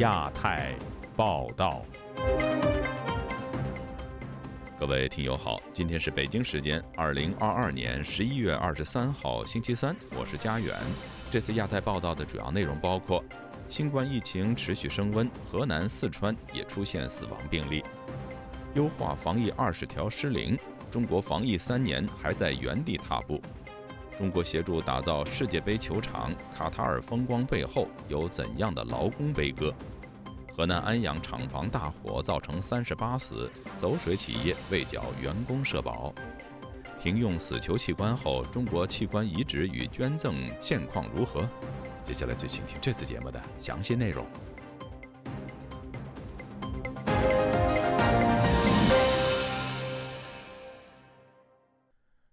亚太报道。各位听友好，今天是北京时间二零二二年十一月二十三号星期三，我是佳远。这次亚太报道的主要内容包括：新冠疫情持续升温，河南、四川也出现死亡病例；优化防疫二十条失灵，中国防疫三年还在原地踏步；中国协助打造世界杯球场，卡塔尔风光背后有怎样的劳工悲歌？河南安阳厂房大火造成三十八死，走水企业未缴员工社保。停用死囚器官后，中国器官移植与捐赠现况如何？接下来就请听这次节目的详细内容。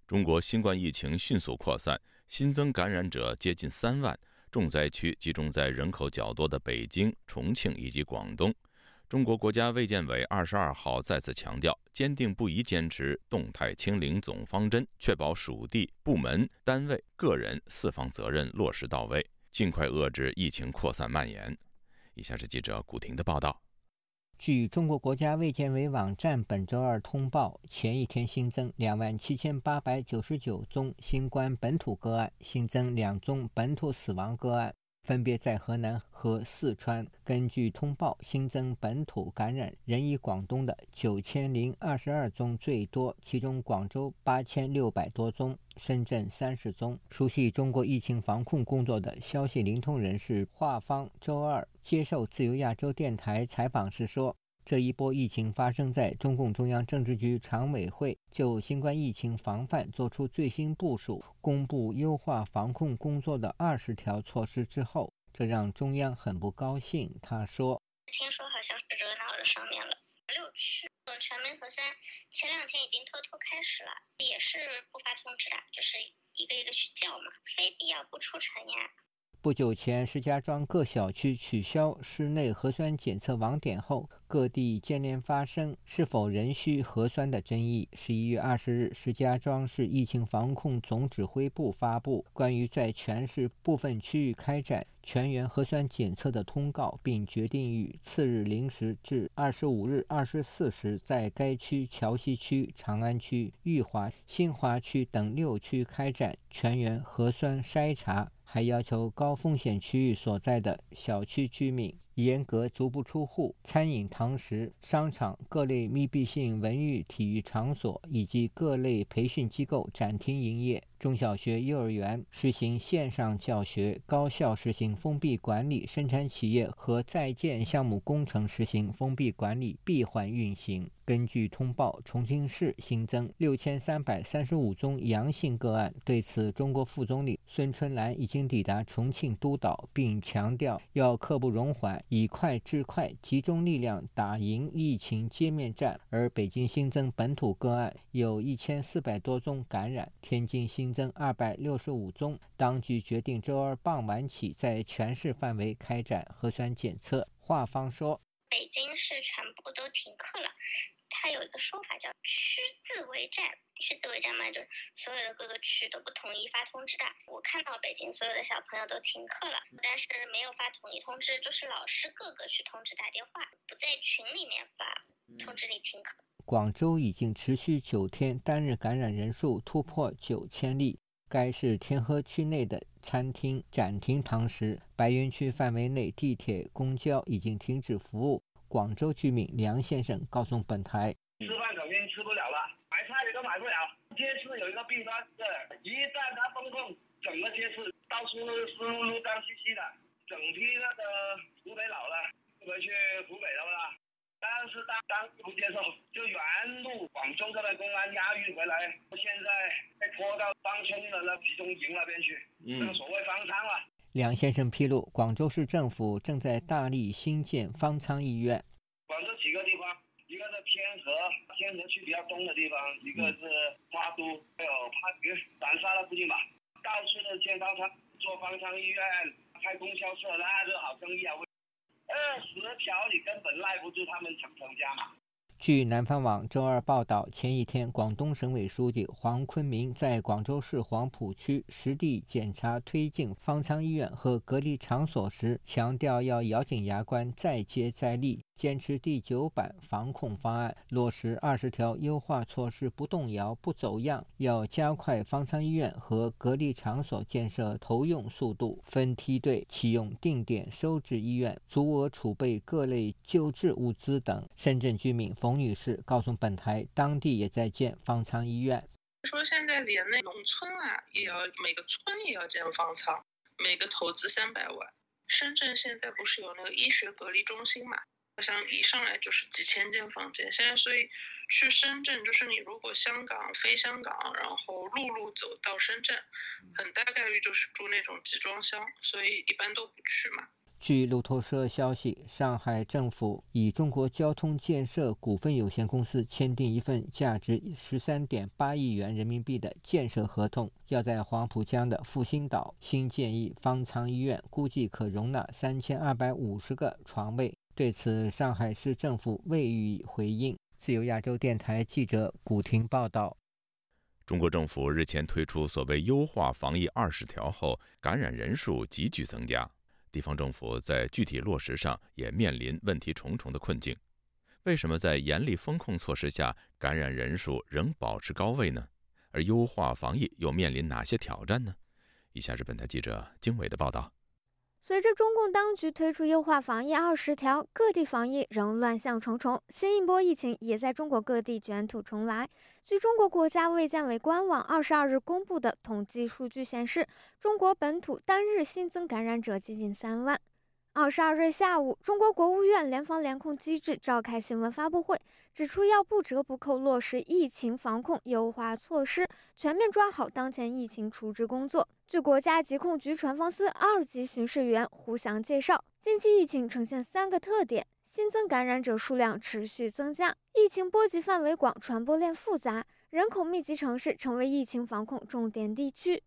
中国新冠疫情迅速扩散，新增感染者接近三万。重灾区集中在人口较多的北京、重庆以及广东。中国国家卫健委二十二号再次强调，坚定不移坚持动态清零总方针，确保属地、部门、单位、个人四方责任落实到位，尽快遏制疫情扩散蔓延。以下是记者古婷的报道。据中国国家卫健委网站本周二通报，前一天新增两万七千八百九十九宗新冠本土个案，新增两宗本土死亡个案。分别在河南和四川。根据通报，新增本土感染人以广东的九千零二十二宗最多，其中广州八千六百多宗，深圳三十宗。熟悉中国疫情防控工作的消息灵通人士华方周二接受自由亚洲电台采访时说。这一波疫情发生在中共中央政治局常委会就新冠疫情防范作出最新部署、公布优化防控工作的二十条措施之后，这让中央很不高兴。他说：“听说好像是惹恼了上面了。六区全民核酸前两天已经偷偷开始了，也是不发通知的，就是一个一个去叫嘛，非必要不出城呀。”不久前，石家庄各小区取消室内核酸检测网点后，各地接连发生是否仍需核酸的争议。十一月二十日，石家庄市疫情防控总指挥部发布关于在全市部分区域开展全员核酸检测的通告，并决定于次日零时至二十五日二十四时，在该区桥西区、长安区、裕华、新华区等六区开展全员核酸筛查。还要求高风险区域所在的小区居民严格足不出户，餐饮、堂食、商场、各类密闭性文娱体育场所以及各类培训机构暂停营业。中小学、幼儿园实行线上教学，高校实行封闭管理，生产企业和在建项目工程实行封闭管理，闭环运行。根据通报，重庆市新增六千三百三十五宗阳性个案。对此，中国副总理孙春兰已经抵达重庆督导，并强调要刻不容缓，以快制快，集中力量打赢疫情接面战。而北京新增本土个案有一千四百多宗感染，天津新。增二百六十五宗，当局决定周二傍晚起在全市范围开展核酸检测。华方说，北京市全部都停课了。它有一个说法叫“区自为战”，区自为战嘛，就是所有的各个区都不统一发通知的。我看到北京所有的小朋友都停课了，但是没有发统一通知，就是老师各个去通知打电话，不在群里面发通知你停课。广州已经持续九天单日感染人数突破九千例。该市天河区内的餐厅暂停堂食，白云区范围内地铁、公交已经停止服务。广州居民梁先生告诉本台：“吃饭肯定吃不了了，买菜也都买不了。街市有一个弊端，是一旦它封控，整个街市到处都是湿漉漉、脏兮兮的，整批那个湖北佬了，回去湖北了啦。”但是当当时不接受，就原路广州这边公安押运回来，现在被拖到芳村的那集中营那边去，那个所谓方舱了。梁先生披露，广州市政府正在大力兴建方舱医院。广州几个地方，一个是天河，天河区比较东的地方，一个是花都，还有番禺、南沙那附近吧，到处都建方舱，做方舱医院，开供销社，那是好生意啊。二十条你根本赖不住他们成成家嘛。据南方网周二报道，前一天，广东省委书记黄坤明在广州市黄埔区实地检查推进方舱医院和隔离场所时，强调要咬紧牙关，再接再厉。坚持第九版防控方案，落实二十条优化措施不动摇、不走样。要加快方舱医院和隔离场所建设投用速度，分梯队启用定点收治医院，足额储备各类救治物资等。深圳居民冯女士告诉本台，当地也在建方舱医院。说现在连那农村啊，也要每个村也要建方舱，每个投资三百万。深圳现在不是有那个医学隔离中心嘛？好像一上来就是几千间房间，现在所以去深圳，就是你如果香港飞香港，然后陆路走到深圳，很大概率就是住那种集装箱，所以一般都不去嘛。据路透社消息，上海政府与中国交通建设股份有限公司签订一份价值十三点八亿元人民币的建设合同，要在黄浦江的复兴岛新建一方舱医院，估计可容纳三千二百五十个床位。对此，上海市政府未予回应。自由亚洲电台记者古婷报道：中国政府日前推出所谓“优化防疫二十条”后，感染人数急剧增加，地方政府在具体落实上也面临问题重重的困境。为什么在严厉风控措施下，感染人数仍保持高位呢？而优化防疫又面临哪些挑战呢？以下是本台记者经纬的报道。随着中共当局推出优化防疫二十条，各地防疫仍乱象重重，新一波疫情也在中国各地卷土重来。据中国国家卫健委官网二十二日公布的统计数据显示，中国本土单日新增感染者接近三万。二十二日下午，中国国务院联防联控机制召开新闻发布会，指出要不折不扣落实疫情防控优化措施，全面抓好当前疫情处置工作。据国家疾控局传防司二级巡视员胡翔介绍，近期疫情呈现三个特点：新增感染者数量持续增加，疫情波及范围广，传播链复杂，人口密集城市成为疫情防控重点地区。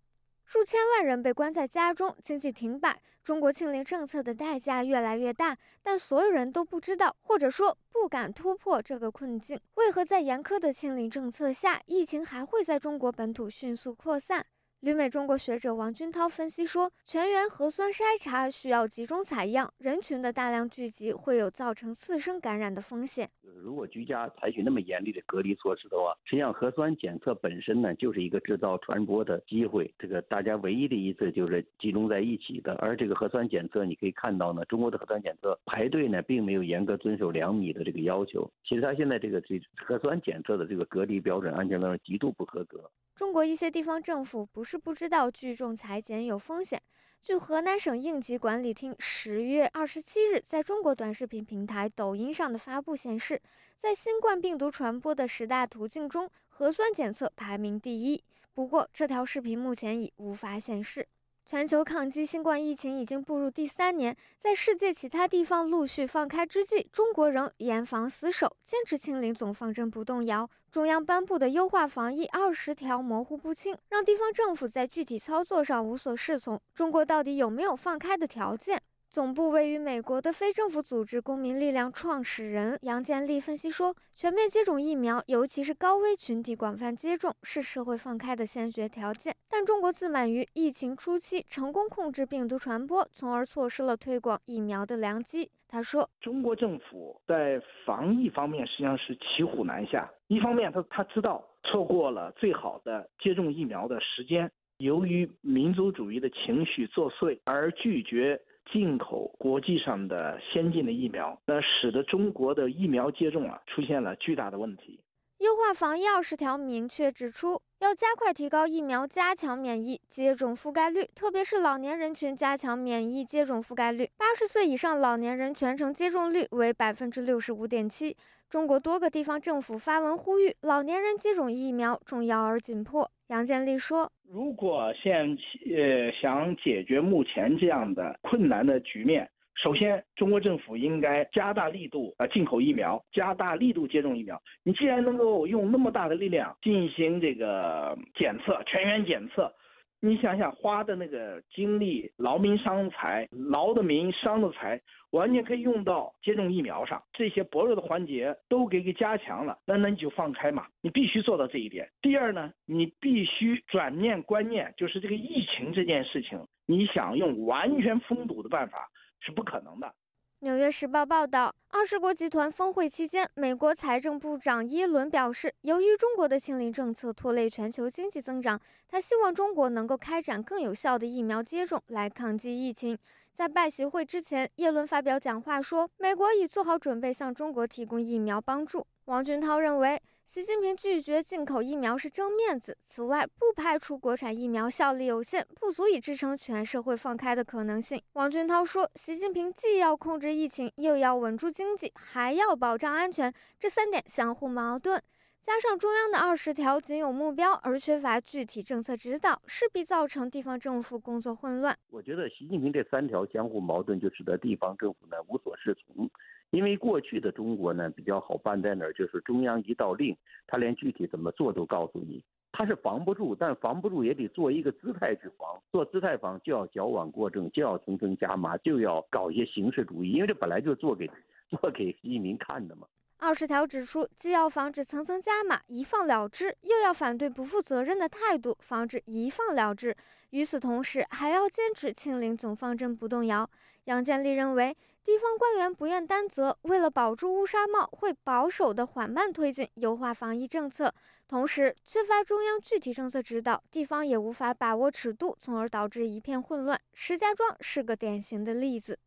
数千万人被关在家中，经济停摆，中国清零政策的代价越来越大，但所有人都不知道，或者说不敢突破这个困境。为何在严苛的清零政策下，疫情还会在中国本土迅速扩散？旅美中国学者王军涛分析说，全员核酸筛查需要集中采样，人群的大量聚集会有造成次生感染的风险。如果居家采取那么严厉的隔离措施的话，实际上核酸检测本身呢就是一个制造传播的机会。这个大家唯一的一次就是集中在一起的，而这个核酸检测你可以看到呢，中国的核酸检测排队呢并没有严格遵守两米的这个要求。其实他现在这个这核酸检测的这个隔离标准、安全标准极度不合格。中国一些地方政府不是是不知道聚众裁剪有风险。据河南省应急管理厅十月二十七日在中国短视频平台抖音上的发布显示，在新冠病毒传播的十大途径中，核酸检测排名第一。不过，这条视频目前已无法显示。全球抗击新冠疫情已经步入第三年，在世界其他地方陆续放开之际，中国仍严防死守，坚持清零总方针不动摇。中央颁布的优化防疫二十条模糊不清，让地方政府在具体操作上无所适从。中国到底有没有放开的条件？总部位于美国的非政府组织公民力量创始人杨建立分析说：“全面接种疫苗，尤其是高危群体广泛接种，是社会放开的先决条件。但中国自满于疫情初期成功控制病毒传播，从而错失了推广疫苗的良机。”他说：“中国政府在防疫方面实际上是骑虎难下。一方面，他他知道错过了最好的接种疫苗的时间，由于民族主义的情绪作祟而拒绝。”进口国际上的先进的疫苗，那使得中国的疫苗接种啊出现了巨大的问题。优化防疫二十条明确指出，要加快提高疫苗加强免疫接种覆盖率，特别是老年人群加强免疫接种覆盖率。八十岁以上老年人全程接种率为百分之六十五点七。中国多个地方政府发文呼吁老年人接种疫苗重要而紧迫。杨建立说。如果现呃想解决目前这样的困难的局面，首先中国政府应该加大力度啊进口疫苗，加大力度接种疫苗。你既然能够用那么大的力量进行这个检测，全员检测，你想想花的那个精力、劳民伤财、劳的民、伤的财，完全可以用到接种疫苗上。这些薄弱的环节都给给加强了，那那你就放开嘛，你必须做到这一点。第二呢，你必须转念观念，就是这个疫情这件事情，你想用完全封堵的办法是不可能的。纽约时报报道，二十国集团峰会期间，美国财政部长耶伦表示，由于中国的清零政策拖累全球经济增长，他希望中国能够开展更有效的疫苗接种来抗击疫情。在拜习会之前，耶伦发表讲话说，美国已做好准备向中国提供疫苗帮助。王俊涛认为。习近平拒绝进口疫苗是争面子。此外，不排除国产疫苗效力有限，不足以支撑全社会放开的可能性。王军涛说：“习近平既要控制疫情，又要稳住经济，还要保障安全，这三点相互矛盾。加上中央的二十条仅有目标而缺乏具体政策指导，势必造成地方政府工作混乱。”我觉得习近平这三条相互矛盾，就使得地方政府呢无所适从。因为过去的中国呢比较好办在哪儿，就是中央一道令，他连具体怎么做都告诉你。他是防不住，但防不住也得做一个姿态去防。做姿态防就要矫枉过正，就要层层加码，就要搞一些形式主义，因为这本来就做给做给习近平看的嘛。二十条指出，既要防止层层加码、一放了之，又要反对不负责任的态度，防止一放了之。与此同时，还要坚持清零总方针不动摇。杨建立认为。地方官员不愿担责，为了保住乌纱帽，会保守的缓慢推进优化防疫政策，同时缺乏中央具体政策指导，地方也无法把握尺度，从而导致一片混乱。石家庄是个典型的例子。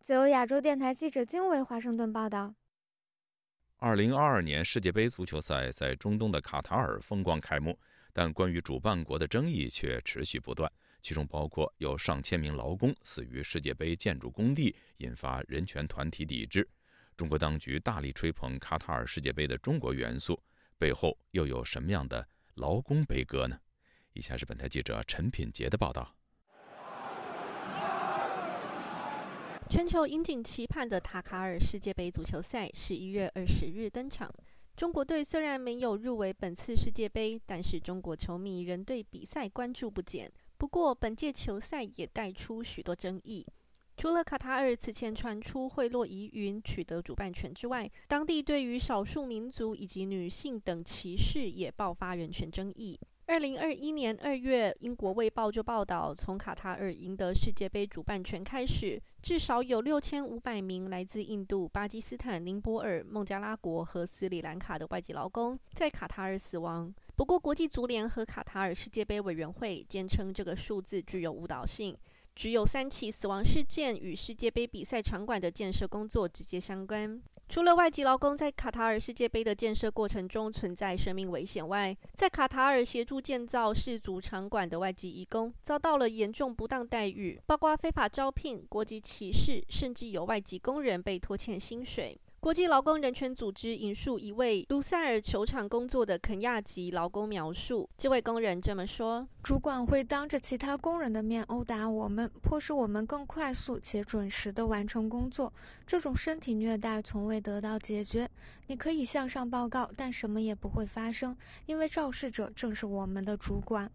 自由亚洲电台记者金伟华盛顿报道。二零二二年世界杯足球赛在中东的卡塔尔风光开幕，但关于主办国的争议却持续不断。其中包括有上千名劳工死于世界杯建筑工地，引发人权团体抵制。中国当局大力吹捧卡塔尔世界杯的中国元素，背后又有什么样的劳工悲歌呢？以下是本台记者陈品杰的报道。全球引颈期盼的塔卡尔世界杯足球赛十一月二十日登场。中国队虽然没有入围本次世界杯，但是中国球迷仍对比赛关注不减。不过，本届球赛也带出许多争议。除了卡塔尔此前传出贿赂疑云取得主办权之外，当地对于少数民族以及女性等歧视也爆发人权争议。二零二一年二月，英国《卫报》就报道，从卡塔尔赢得世界杯主办权开始，至少有六千五百名来自印度、巴基斯坦、尼泊尔、孟加拉国和斯里兰卡的外籍劳工在卡塔尔死亡。不过，国际足联和卡塔尔世界杯委员会坚称这个数字具有误导性，只有三起死亡事件与世界杯比赛场馆的建设工作直接相关。除了外籍劳工在卡塔尔世界杯的建设过程中存在生命危险外，在卡塔尔协助建造世足场馆的外籍义工遭到了严重不当待遇，包括非法招聘、国籍歧视，甚至有外籍工人被拖欠薪水。国际劳工人权组织引述一位卢塞尔球场工作的肯亚籍劳工描述，这位工人这么说：“主管会当着其他工人的面殴打我们，迫使我们更快速且准时地完成工作。这种身体虐待从未得到解决。你可以向上报告，但什么也不会发生，因为肇事者正是我们的主管。”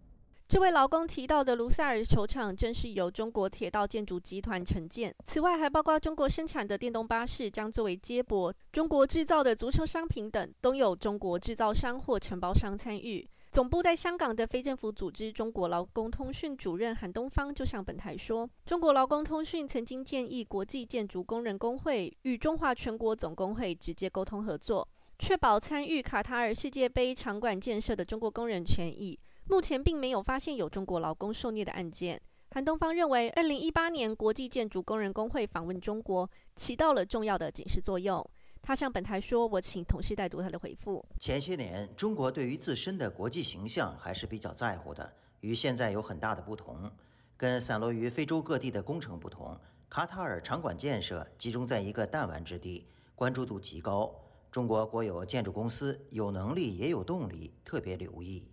这位劳工提到的卢塞尔球场正是由中国铁道建筑集团承建，此外还包括中国生产的电动巴士将作为接驳，中国制造的足球商品等都有中国制造商或承包商参与。总部在香港的非政府组织中国劳工通讯主任韩东方就向本台说，中国劳工通讯曾经建议国际建筑工人工会与中华全国总工会直接沟通合作，确保参与卡塔尔世界杯场馆建设的中国工人权益。目前并没有发现有中国劳工受虐的案件。韩东方认为，二零一八年国际建筑工人工会访问中国，起到了重要的警示作用。他向本台说：“我请同事代读他的回复。前些年，中国对于自身的国际形象还是比较在乎的，与现在有很大的不同。跟散落于非洲各地的工程不同，卡塔尔场馆建设集中在一个弹丸之地，关注度极高。中国国有建筑公司有能力也有动力，特别留意。”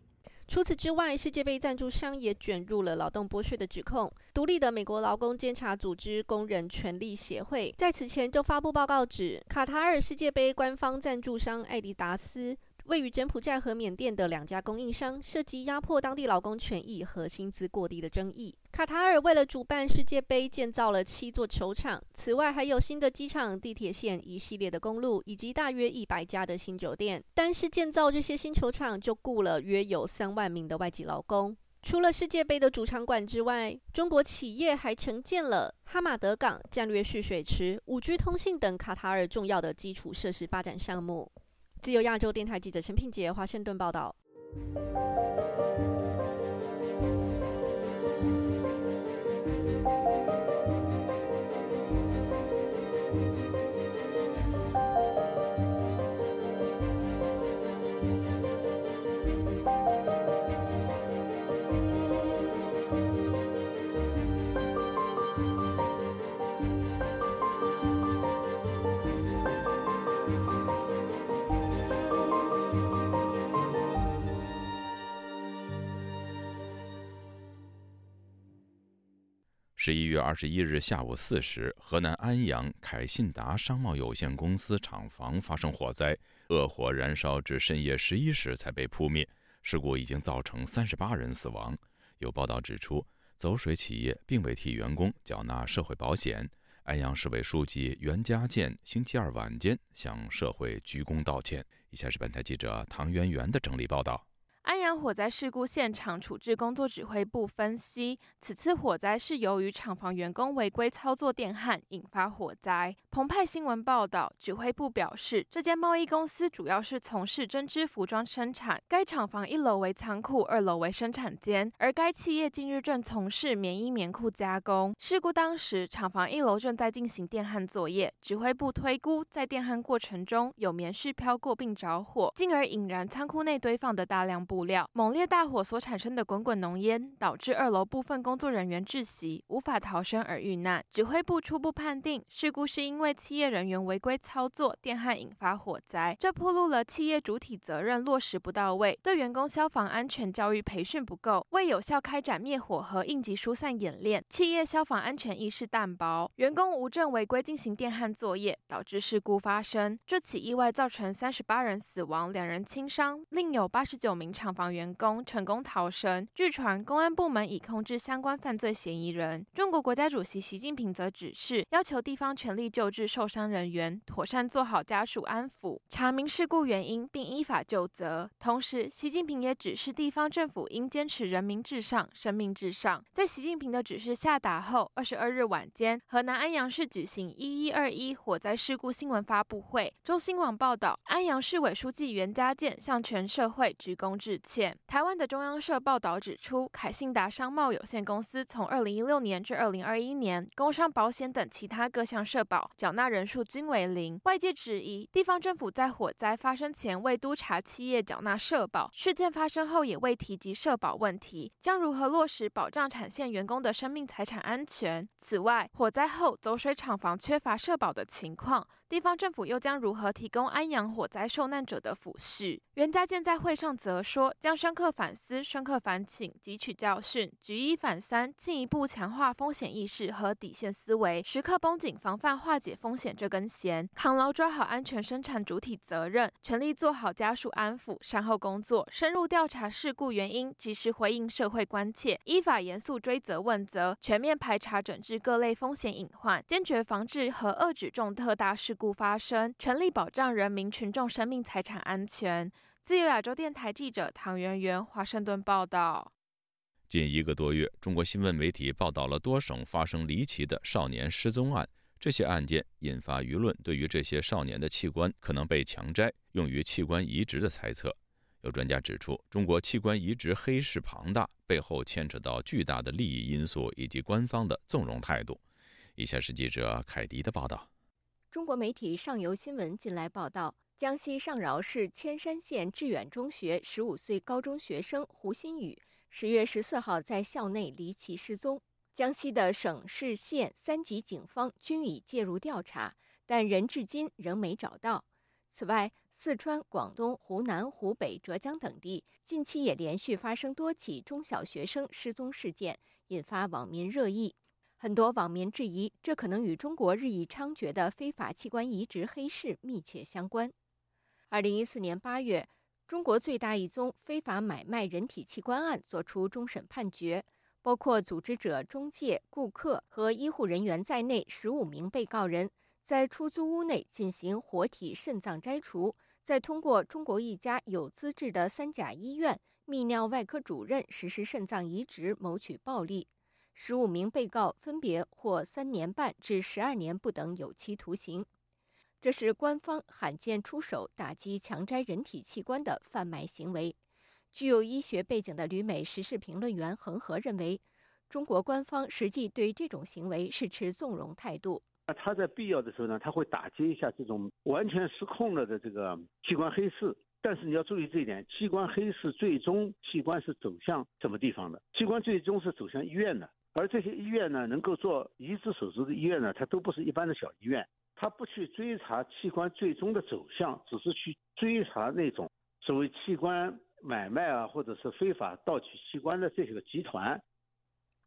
除此之外，世界杯赞助商也卷入了劳动剥削的指控。独立的美国劳工监察组织工人权利协会在此前就发布报告指，卡塔尔世界杯官方赞助商艾迪达斯位于柬埔寨和缅甸的两家供应商涉及压迫当地劳工权益和薪资过低的争议。卡塔尔为了主办世界杯，建造了七座球场，此外还有新的机场、地铁线、一系列的公路以及大约一百家的新酒店。单是建造这些新球场，就雇了约有三万名的外籍劳工。除了世界杯的主场馆之外，中国企业还承建了哈马德港、战略蓄水池、五 G 通信等卡塔尔重要的基础设施发展项目。自由亚洲电台记者陈品杰华盛顿报道。十一月二十一日下午四时，河南安阳凯信达商贸有限公司厂房发生火灾，恶火燃烧至深夜十一时才被扑灭。事故已经造成三十八人死亡。有报道指出，走水企业并未替员工缴纳社会保险。安阳市委书记袁家健星期二晚间向社会鞠躬道歉。以下是本台记者唐媛媛的整理报道。火灾事故现场处置工作指挥部分析，此次火灾是由于厂房员工违规操作电焊引发火灾。澎湃新闻报道，指挥部表示，这间贸易公司主要是从事针织服装生产，该厂房一楼为仓库，二楼为生产间，而该企业近日正从事棉衣棉裤加工。事故当时，厂房一楼正在进行电焊作业，指挥部推估，在电焊过程中有棉絮飘过并着火，进而引燃仓库内堆放的大量布。料猛烈大火所产生的滚滚浓烟，导致二楼部分工作人员窒息，无法逃生而遇难。指挥部初步判定，事故是因为企业人员违规操作电焊引发火灾，这暴露了企业主体责任落实不到位，对员工消防安全教育培训不够，未有效开展灭火和应急疏散演练，企业消防安全意识淡薄，员工无证违规进行电焊作业，导致事故发生。这起意外造成三十八人死亡，两人轻伤，另有八十九名厂。厂房员工成功逃生。据传，公安部门已控制相关犯罪嫌疑人。中国国家主席习近平则指示，要求地方全力救治受伤人员，妥善做好家属安抚，查明事故原因，并依法就责。同时，习近平也指示地方政府应坚持人民至上、生命至上。在习近平的指示下达后，二十二日晚间，河南安阳市举行“一一二一”火灾事故新闻发布会。中新网报道，安阳市委书记袁家健向全社会鞠躬致歉。台湾的中央社报道指出，凯信达商贸有限公司从二零一六年至二零二一年，工伤保险等其他各项社保缴纳人数均为零。外界质疑，地方政府在火灾发生前未督查企业缴纳社保，事件发生后也未提及社保问题，将如何落实保障产线员工的生命财产安全？此外，火灾后走水厂房缺乏社保的情况。地方政府又将如何提供安阳火灾受难者的抚恤？袁家健在会上则说，将深刻反思、深刻反省，汲取教训，举一反三，进一步强化风险意识和底线思维，时刻绷紧防范化解风险这根弦，扛牢抓好安全生产主体责任，全力做好家属安抚、善后工作，深入调查事故原因，及时回应社会关切，依法严肃追责问责，全面排查整治各类风险隐患，坚决防治和遏止重特大事。故发生，全力保障人民群众生命财产安全。自由亚洲电台记者唐媛媛华盛顿报道。近一个多月，中国新闻媒体报道了多省发生离奇的少年失踪案，这些案件引发舆论对于这些少年的器官可能被强摘用于器官移植的猜测。有专家指出，中国器官移植黑市庞大，背后牵扯到巨大的利益因素以及官方的纵容态度。以下是记者凯迪的报道。中国媒体上游新闻近来报道，江西上饶市铅山县致远中学十五岁高中学生胡新宇十月十四号在校内离奇失踪。江西的省市县三级警方均已介入调查，但人至今仍没找到。此外，四川、广东、湖南、湖北、浙江等地近期也连续发生多起中小学生失踪事件，引发网民热议。很多网民质疑，这可能与中国日益猖獗的非法器官移植黑市密切相关。二零一四年八月，中国最大一宗非法买卖人体器官案作出终审判决，包括组织者、中介、顾客和医护人员在内十五名被告人，在出租屋内进行活体肾脏摘除，再通过中国一家有资质的三甲医院泌尿外科主任实施肾脏移植，谋取暴利。十五名被告分别获三年半至十二年不等有期徒刑。这是官方罕见出手打击强摘人体器官的贩卖行为。具有医学背景的旅美时事评论员恒河认为，中国官方实际对这种行为是持纵容态度。那他在必要的时候呢，他会打击一下这种完全失控了的这个器官黑市。但是你要注意这一点，器官黑市最终器官是走向什么地方的？器官最终是走向医院的。而这些医院呢，能够做移植手术的医院呢，它都不是一般的小医院，它不去追查器官最终的走向，只是去追查那种所谓器官买卖啊，或者是非法盗取器官的这些个集团。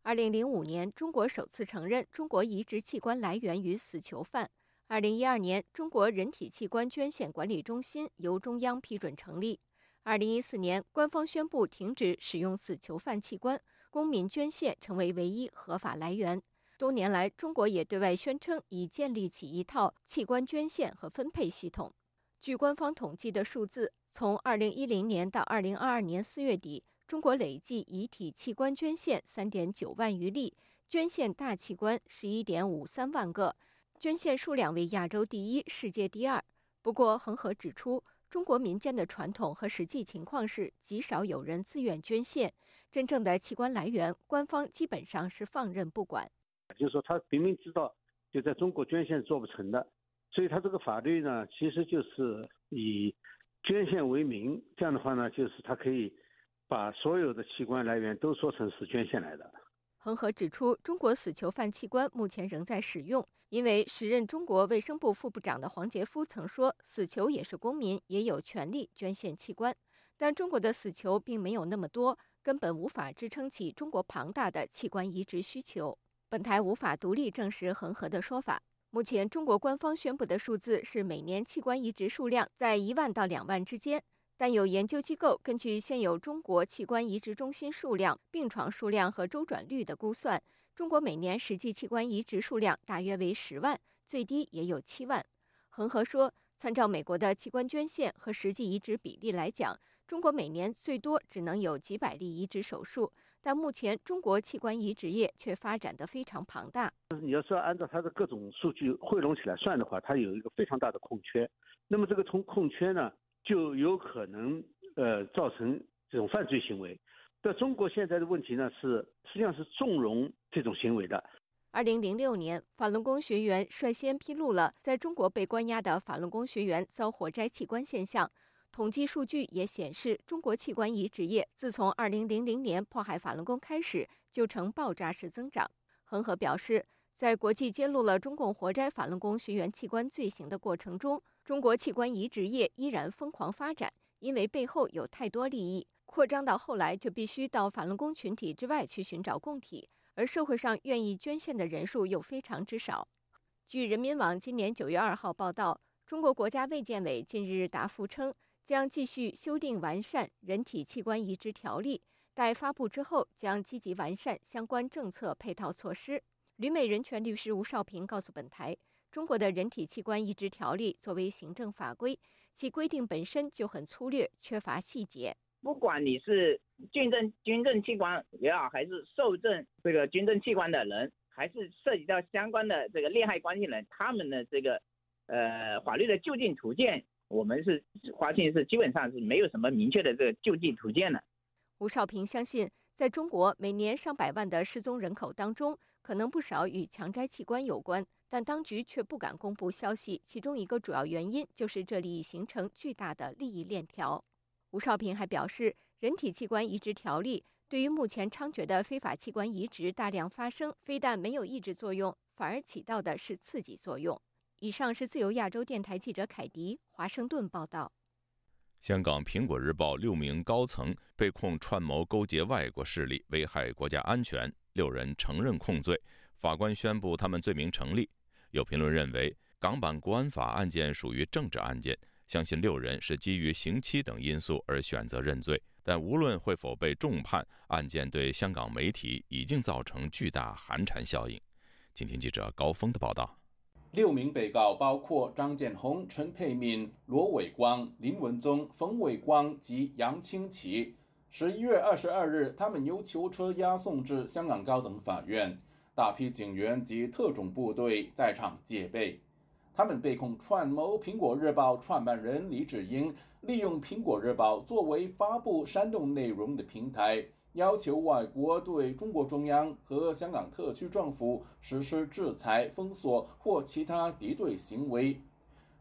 二零零五年，中国首次承认中国移植器官来源于死囚犯。二零一二年，中国人体器官捐献管理中心由中央批准成立。二零一四年，官方宣布停止使用死囚犯器官。公民捐献成为唯一合法来源。多年来，中国也对外宣称已建立起一套器官捐献和分配系统。据官方统计的数字，从2010年到2022年4月底，中国累计遗体器官捐献3.9万余例，捐献大器官11.53万个，捐献数量为亚洲第一、世界第二。不过，恒河指出，中国民间的传统和实际情况是，极少有人自愿捐献。真正的器官来源，官方基本上是放任不管。就是说，他明明知道就在中国捐献做不成的，所以他这个法律呢，其实就是以捐献为名。这样的话呢，就是他可以把所有的器官来源都说成是捐献来的。恒河指出，中国死囚犯器官目前仍在使用，因为时任中国卫生部副部长的黄杰夫曾说，死囚也是公民，也有权利捐献器官。但中国的死囚并没有那么多。根本无法支撑起中国庞大的器官移植需求。本台无法独立证实恒河的说法。目前，中国官方宣布的数字是每年器官移植数量在一万到两万之间。但有研究机构根据现有中国器官移植中心数量、病床数量和周转率的估算，中国每年实际器官移植数量大约为十万，最低也有七万。恒河说，参照美国的器官捐献和实际移植比例来讲。中国每年最多只能有几百例移植手术，但目前中国器官移植业却发展得非常庞大。你要是按照它的各种数据汇拢起来算的话，它有一个非常大的空缺。那么这个从空缺呢，就有可能呃造成这种犯罪行为。在中国现在的问题呢是，实际上是纵容这种行为的。二零零六年，法轮功学员率先披露了在中国被关押的法轮功学员遭活摘器官现象。统计数据也显示，中国器官移植业自从2000年迫害法轮功开始，就呈爆炸式增长。恒河表示，在国际揭露了中共活摘法轮功学员器官罪行的过程中，中国器官移植业依然疯狂发展，因为背后有太多利益，扩张到后来就必须到法轮功群体之外去寻找供体，而社会上愿意捐献的人数又非常之少。据人民网今年9月2号报道，中国国家卫健委近日答复称。将继续修订完善人体器官移植条例，待发布之后，将积极完善相关政策配套措施。旅美人权律师吴少平告诉本台，中国的人体器官移植条例作为行政法规，其规定本身就很粗略，缺乏细节。不管你是捐赠捐赠器官也好，还是受赠这个捐赠器官的人，还是涉及到相关的这个利害关系人，他们的这个呃法律的就近途径。我们是发现是基本上是没有什么明确的这个救济途径的。吴少平相信，在中国每年上百万的失踪人口当中，可能不少与强摘器官有关，但当局却不敢公布消息。其中一个主要原因就是这里已形成巨大的利益链条。吴少平还表示，人体器官移植条例对于目前猖獗的非法器官移植大量发生，非但没有抑制作用，反而起到的是刺激作用。以上是自由亚洲电台记者凯迪华盛顿报道。香港《苹果日报》六名高层被控串谋勾结外国势力，危害国家安全，六人承认控罪，法官宣布他们罪名成立。有评论认为，港版国安法案件属于政治案件，相信六人是基于刑期等因素而选择认罪。但无论会否被重判，案件对香港媒体已经造成巨大寒蝉效应。请听记者高峰的报道。六名被告包括张建宏、陈佩敏、罗伟光、林文宗、冯伟光及杨清奇。十一月二十二日，他们由囚车押送至香港高等法院，大批警员及特种部队在场戒备。他们被控串谋《苹果日报》创办人李志英，利用《苹果日报》作为发布煽动内容的平台。要求外国对中国中央和香港特区政府实施制裁、封锁或其他敌对行为。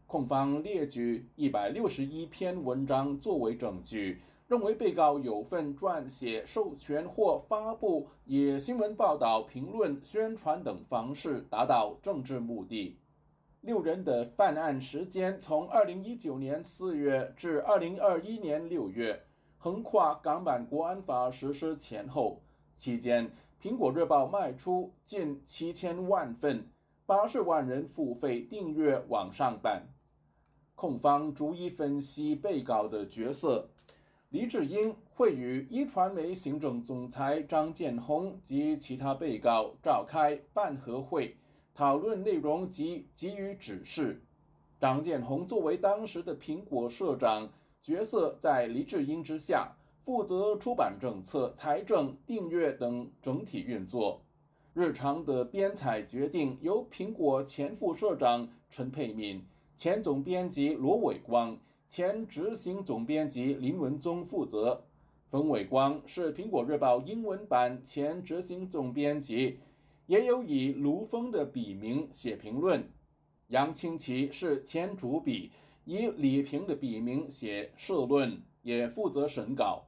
控方列举一百六十一篇文章作为证据，认为被告有份撰写、授权或发布以新闻报道、评论、宣传等方式达到政治目的。六人的犯案时间从二零一九年四月至二零二一年六月。横跨港版国安法实施前后期间，《苹果日报》卖出近七千万份，八十万人付费订阅网上版。控方逐一分析被告的角色：李志英会与一传媒行政总裁张建宏及其他被告召开饭盒会，讨论内容及给予指示。张建宏作为当时的苹果社长。角色在黎智英之下，负责出版政策、财政、订阅等整体运作。日常的编采决定由苹果前副社长陈佩敏、前总编辑罗伟光、前执行总编辑林文宗负责。冯伟光是苹果日报英文版前执行总编辑，也有以卢峰的笔名写评论。杨清奇是前主笔。以李平的笔名写社论，也负责审稿。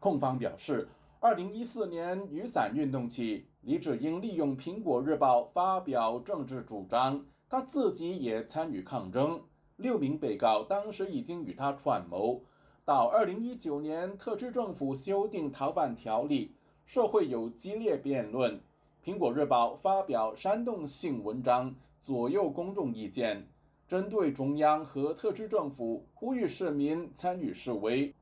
控方表示，二零一四年雨伞运动起，李志英利用《苹果日报》发表政治主张，他自己也参与抗争。六名被告当时已经与他串谋。到二零一九年，特区政府修订逃犯条例，社会有激烈辩论，《苹果日报》发表煽动性文章，左右公众意见。针对中央和特区政府，呼吁市民参与示威。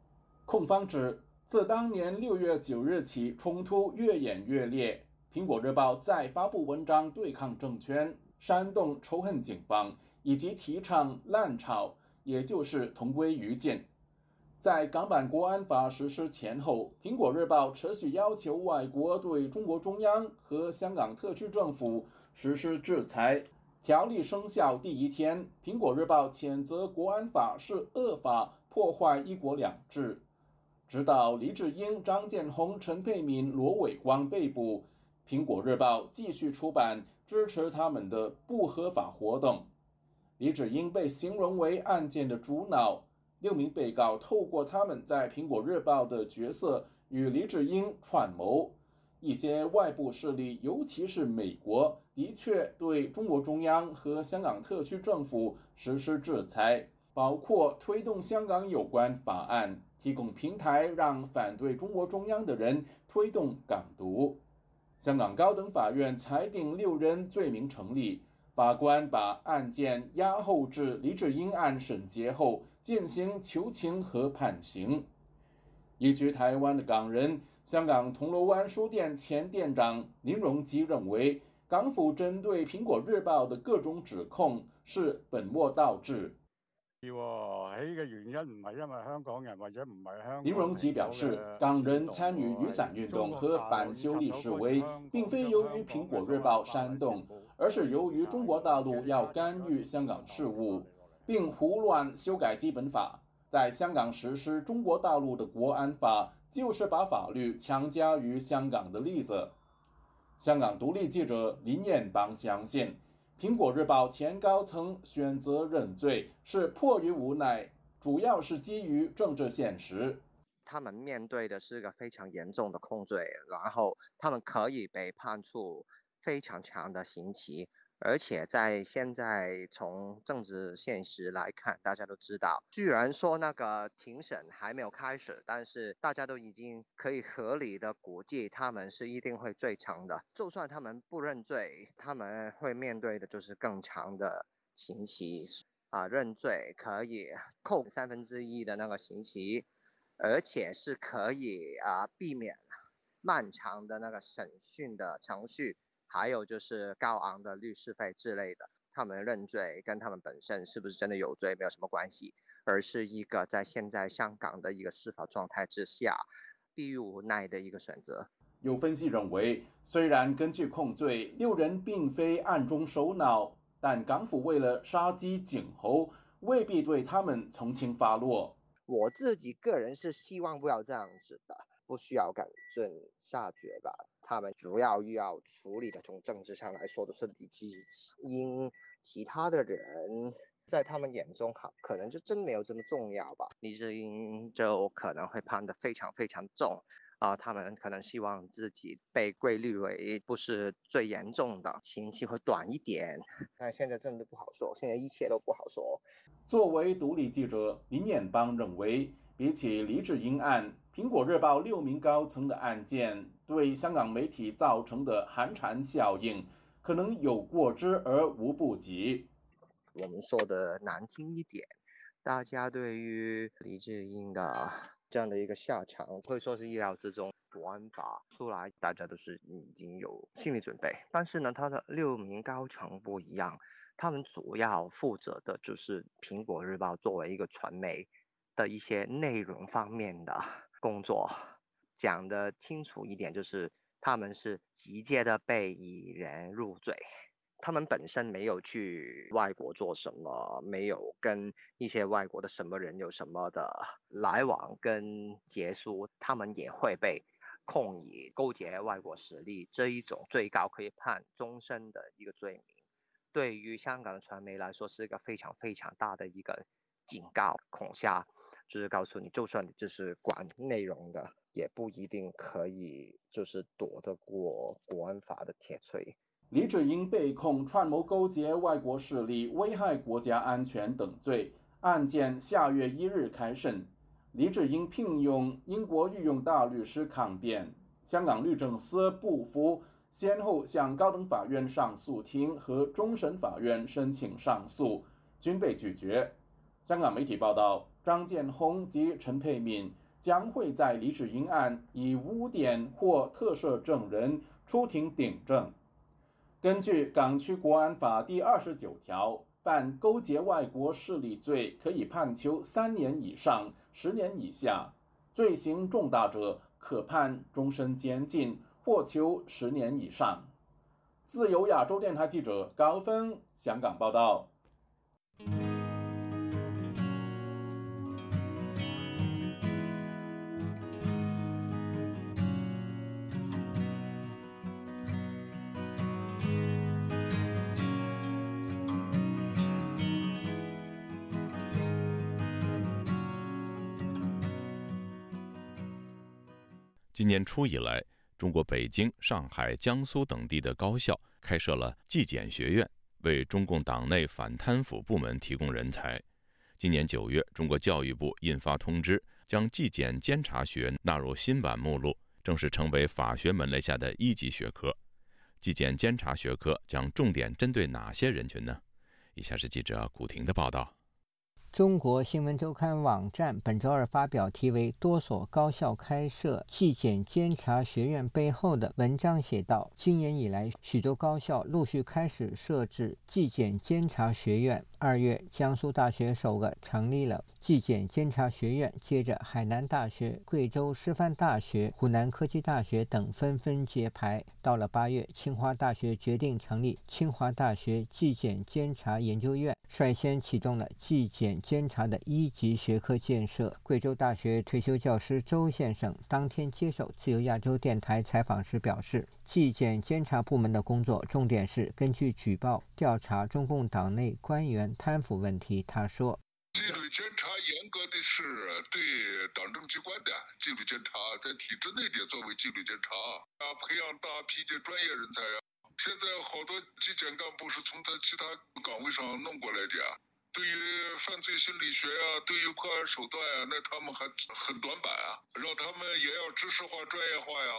控方指，自当年六月九日起，冲突越演越烈。苹果日报再发布文章对抗政权，煽动仇恨警方，以及提倡滥炒，也就是同归于尽。在港版国安法实施前后，苹果日报持续要求外国对中国中央和香港特区政府实施制裁。条例生效第一天，《苹果日报》谴责国安法是恶法，破坏一国两制。直到黎智英、张建宏、陈佩敏、罗伟光被捕，《苹果日报》继续出版支持他们的不合法活动。黎智英被形容为案件的主脑，六名被告透过他们在《苹果日报》的角色与黎智英串谋。一些外部势力，尤其是美国，的确对中国中央和香港特区政府实施制裁，包括推动香港有关法案，提供平台让反对中国中央的人推动港独。香港高等法院裁定六人罪名成立，法官把案件押后至黎智英案审结后进行求情和判刑。移居台湾的港人。香港铜锣湾书店前店长林荣基认为，港府针对《苹果日报》的各种指控是本末倒置。起嘅原因唔係因為香港人或者唔係香港。林荣基表示，港人參與雨傘運動和反修例示威，並非由於《蘋果日報》煽動，而是由於中國大陸要干預香港事務，并胡亂修改基本法，在香港實施中國大陸的國安法。就是把法律強加於香港的例子。香港獨立記者林彦邦相信，蘋果日報前高層選擇認罪是迫於無奈，主要是基於政治現實。他們面對的是一個非常嚴重的控罪，然後他們可以被判處非常長的刑期。而且在现在从政治现实来看，大家都知道，虽然说那个庭审还没有开始，但是大家都已经可以合理的估计，他们是一定会最长的。就算他们不认罪，他们会面对的就是更长的刑期。啊认罪，可以扣三分之一的那个刑期，而且是可以啊避免漫长的那个审讯的程序，还有就是高昂的律师费之类的。他们认罪跟他们本身是不是真的有罪没有什么关系，而是一个在现在香港的一个司法状态之下，逼于无奈的一个选择。有分析认为，虽然根据控罪，六人并非暗中首脑，但港府为了杀鸡儆猴，未必对他们从轻发落。我自己个人是希望不要这样子的，不需要赶尽杀绝吧。他们主要要处理的，从政治上来说的是李基英，其他的人在他们眼中，可可能就真没有这么重要吧。李志英就可能会判得非常非常重，啊，他们可能希望自己被归类为不是最严重的，刑期会短一点。但现在真的不好说，现在一切都不好说。作为独立记者，林彦邦认为，比起李志英案。苹果日报六名高层的案件对香港媒体造成的寒蝉效应，可能有过之而无不及。我们说的难听一点，大家对于李志英的这样的一个下场，可以说是意料之中。国安法出来，大家都是已经有心理准备。但是呢，他的六名高层不一样，他们主要负责的就是苹果日报作为一个传媒的一些内容方面的。工作讲的清楚一点，就是他们是直接的被以人入罪，他们本身没有去外国做什么，没有跟一些外国的什么人有什么的来往跟结束，他们也会被控以勾结外国势力这一种最高可以判终身的一个罪名，对于香港的传媒来说是一个非常非常大的一个警告恐吓。就是告诉你，就算你就是管内容的，也不一定可以就是躲得过国安法的铁锤。李志英被控串谋勾结外国势力、危害国家安全等罪，案件下月一日开审。李志英聘用英国御用大律师抗辩，香港律政司不服，先后向高等法院上诉庭和终审法院申请上诉，均被拒绝。香港媒体报道。张建宏及陈佩敏将会在李志英案以污点或特赦证人出庭顶证。根据港区国安法第二十九条，犯勾结外国势力罪可以判囚三年以上十年以下，罪行重大者可判终身监禁或囚十年以上。自由亚洲电台记者高峰香港报道。今年初以来，中国北京、上海、江苏等地的高校开设了纪检学院，为中共党内反贪腐部门提供人才。今年九月，中国教育部印发通知，将纪检监察学纳入新版目录，正式成为法学门类下的一级学科。纪检监察学科将重点针对哪些人群呢？以下是记者古婷的报道。中国新闻周刊网站本周二发表题为“多所高校开设纪检监察学院背后的文章”，写道：今年以来，许多高校陆续开始设置纪检监察学院。二月，江苏大学首个成立了纪检监察学院，接着海南大学、贵州师范大学、湖南科技大学等纷纷揭牌。到了八月，清华大学决定成立清华大学纪检监察研究院，率先启动了纪检监察的一级学科建设。贵州大学退休教师周先生当天接受自由亚洲电台采访时表示。纪检监察部门的工作重点是根据举报调查中共党内官员贪腐问题。他说：“纪律监察严格的是对党政机关的纪律监察，在体制内的作为纪律监察啊，培养大批的专业人才啊。现在好多纪检干部是从他其他岗位上弄过来的啊。对于犯罪心理学啊，对于破案手段啊，那他们还很短板啊，让他们也要知识化、专业化呀。”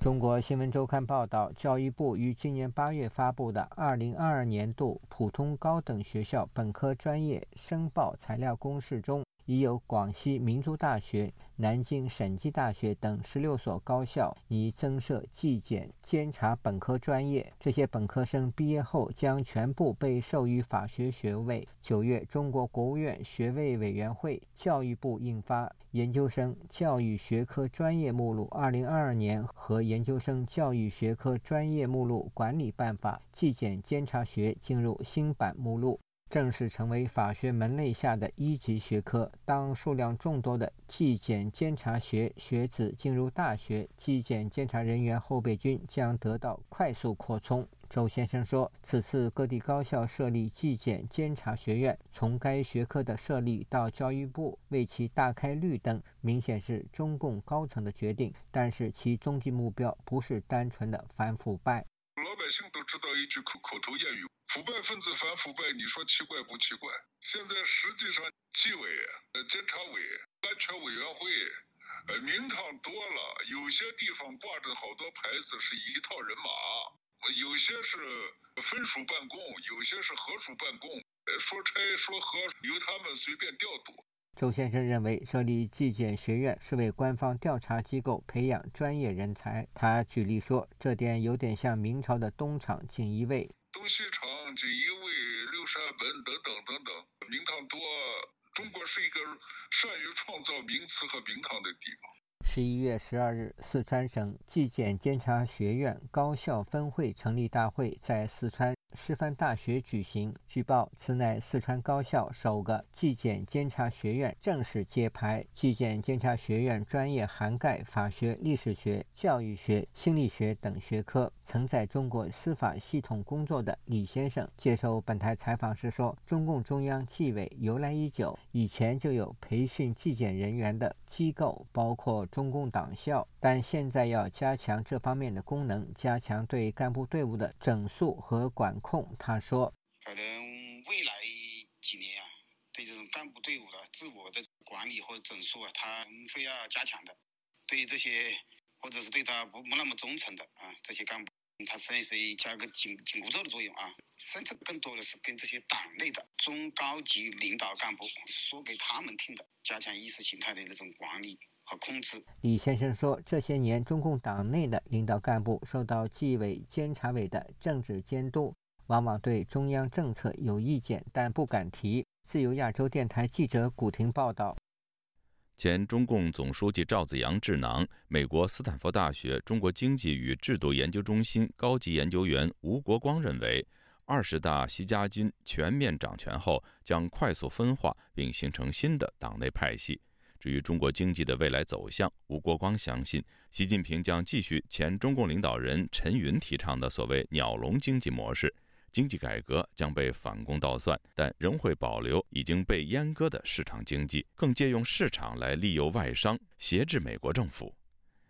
中国新闻周刊报道，教育部于今年八月发布的二零二二年度普通高等学校本科专业申报材料公示中，已有广西民族大学、南京审计大学等十六所高校拟增设纪检监察本科专业，这些本科生毕业后将全部被授予法学学位。九月，中国国务院学位委员会、教育部印发。研究生教育学科专业目录（二零二二年）和研究生教育学科专业目录管理办法纪检监察学进入新版目录，正式成为法学门类下的一级学科。当数量众多的纪检监察学学子进入大学，纪检监察人员后备军将得到快速扩充。周先生说：“此次各地高校设立纪检监察学院，从该学科的设立到教育部为其大开绿灯，明显是中共高层的决定。但是其终极目标不是单纯的反腐败。老百姓都知道一句口口头谚语：腐败分子反腐败，你说奇怪不奇怪？现在实际上，纪委、呃监察委、安全委员会，呃名堂多了，有些地方挂着好多牌子，是一套人马。”有些是分属办公，有些是合属办公。呃说拆说合，由他们随便调度。周先生认为，设立纪检学院是为官方调查机构培养专业人才。他举例说，这点有点像明朝的东厂锦衣卫。东西厂、锦衣卫、六扇门等等等等，名堂多。中国是一个善于创造名词和名堂的地方。十一月十二日，四川省纪检监察学院高校分会成立大会在四川。师范大学举行。据报，此乃四川高校首个纪检监察学院正式揭牌。纪检监察学院专业涵盖法学、历史学、教育学、心理学等学科。曾在中国司法系统工作的李先生接受本台采访时说：“中共中央纪委由来已久，以前就有培训纪检人员的机构，包括中共党校，但现在要加强这方面的功能，加强对干部队伍的整肃和管。”控他说，可能未来几年啊，对这种干部队伍的自我的管理和整肃啊，他会要加强的。对这些或者是对他不不那么忠诚的啊，这些干部，他实际是加个紧紧箍咒的作用啊。甚至更多的是跟这些党内的中高级领导干部说给他们听的，加强意识形态的那种管理和控制。李先生说，这些年中共党内的领导干部受到纪委监察委的政治监督。往往对中央政策有意见，但不敢提。自由亚洲电台记者古婷报道。前中共总书记赵紫阳智囊、美国斯坦福大学中国经济与制度研究中心高级研究员吴国光认为，二十大习家军全面掌权后，将快速分化并形成新的党内派系。至于中国经济的未来走向，吴国光相信，习近平将继续前中共领导人陈云提倡的所谓“鸟笼经济模式”。经济改革将被反攻倒算，但仍会保留已经被阉割的市场经济，更借用市场来利诱外商，挟制美国政府。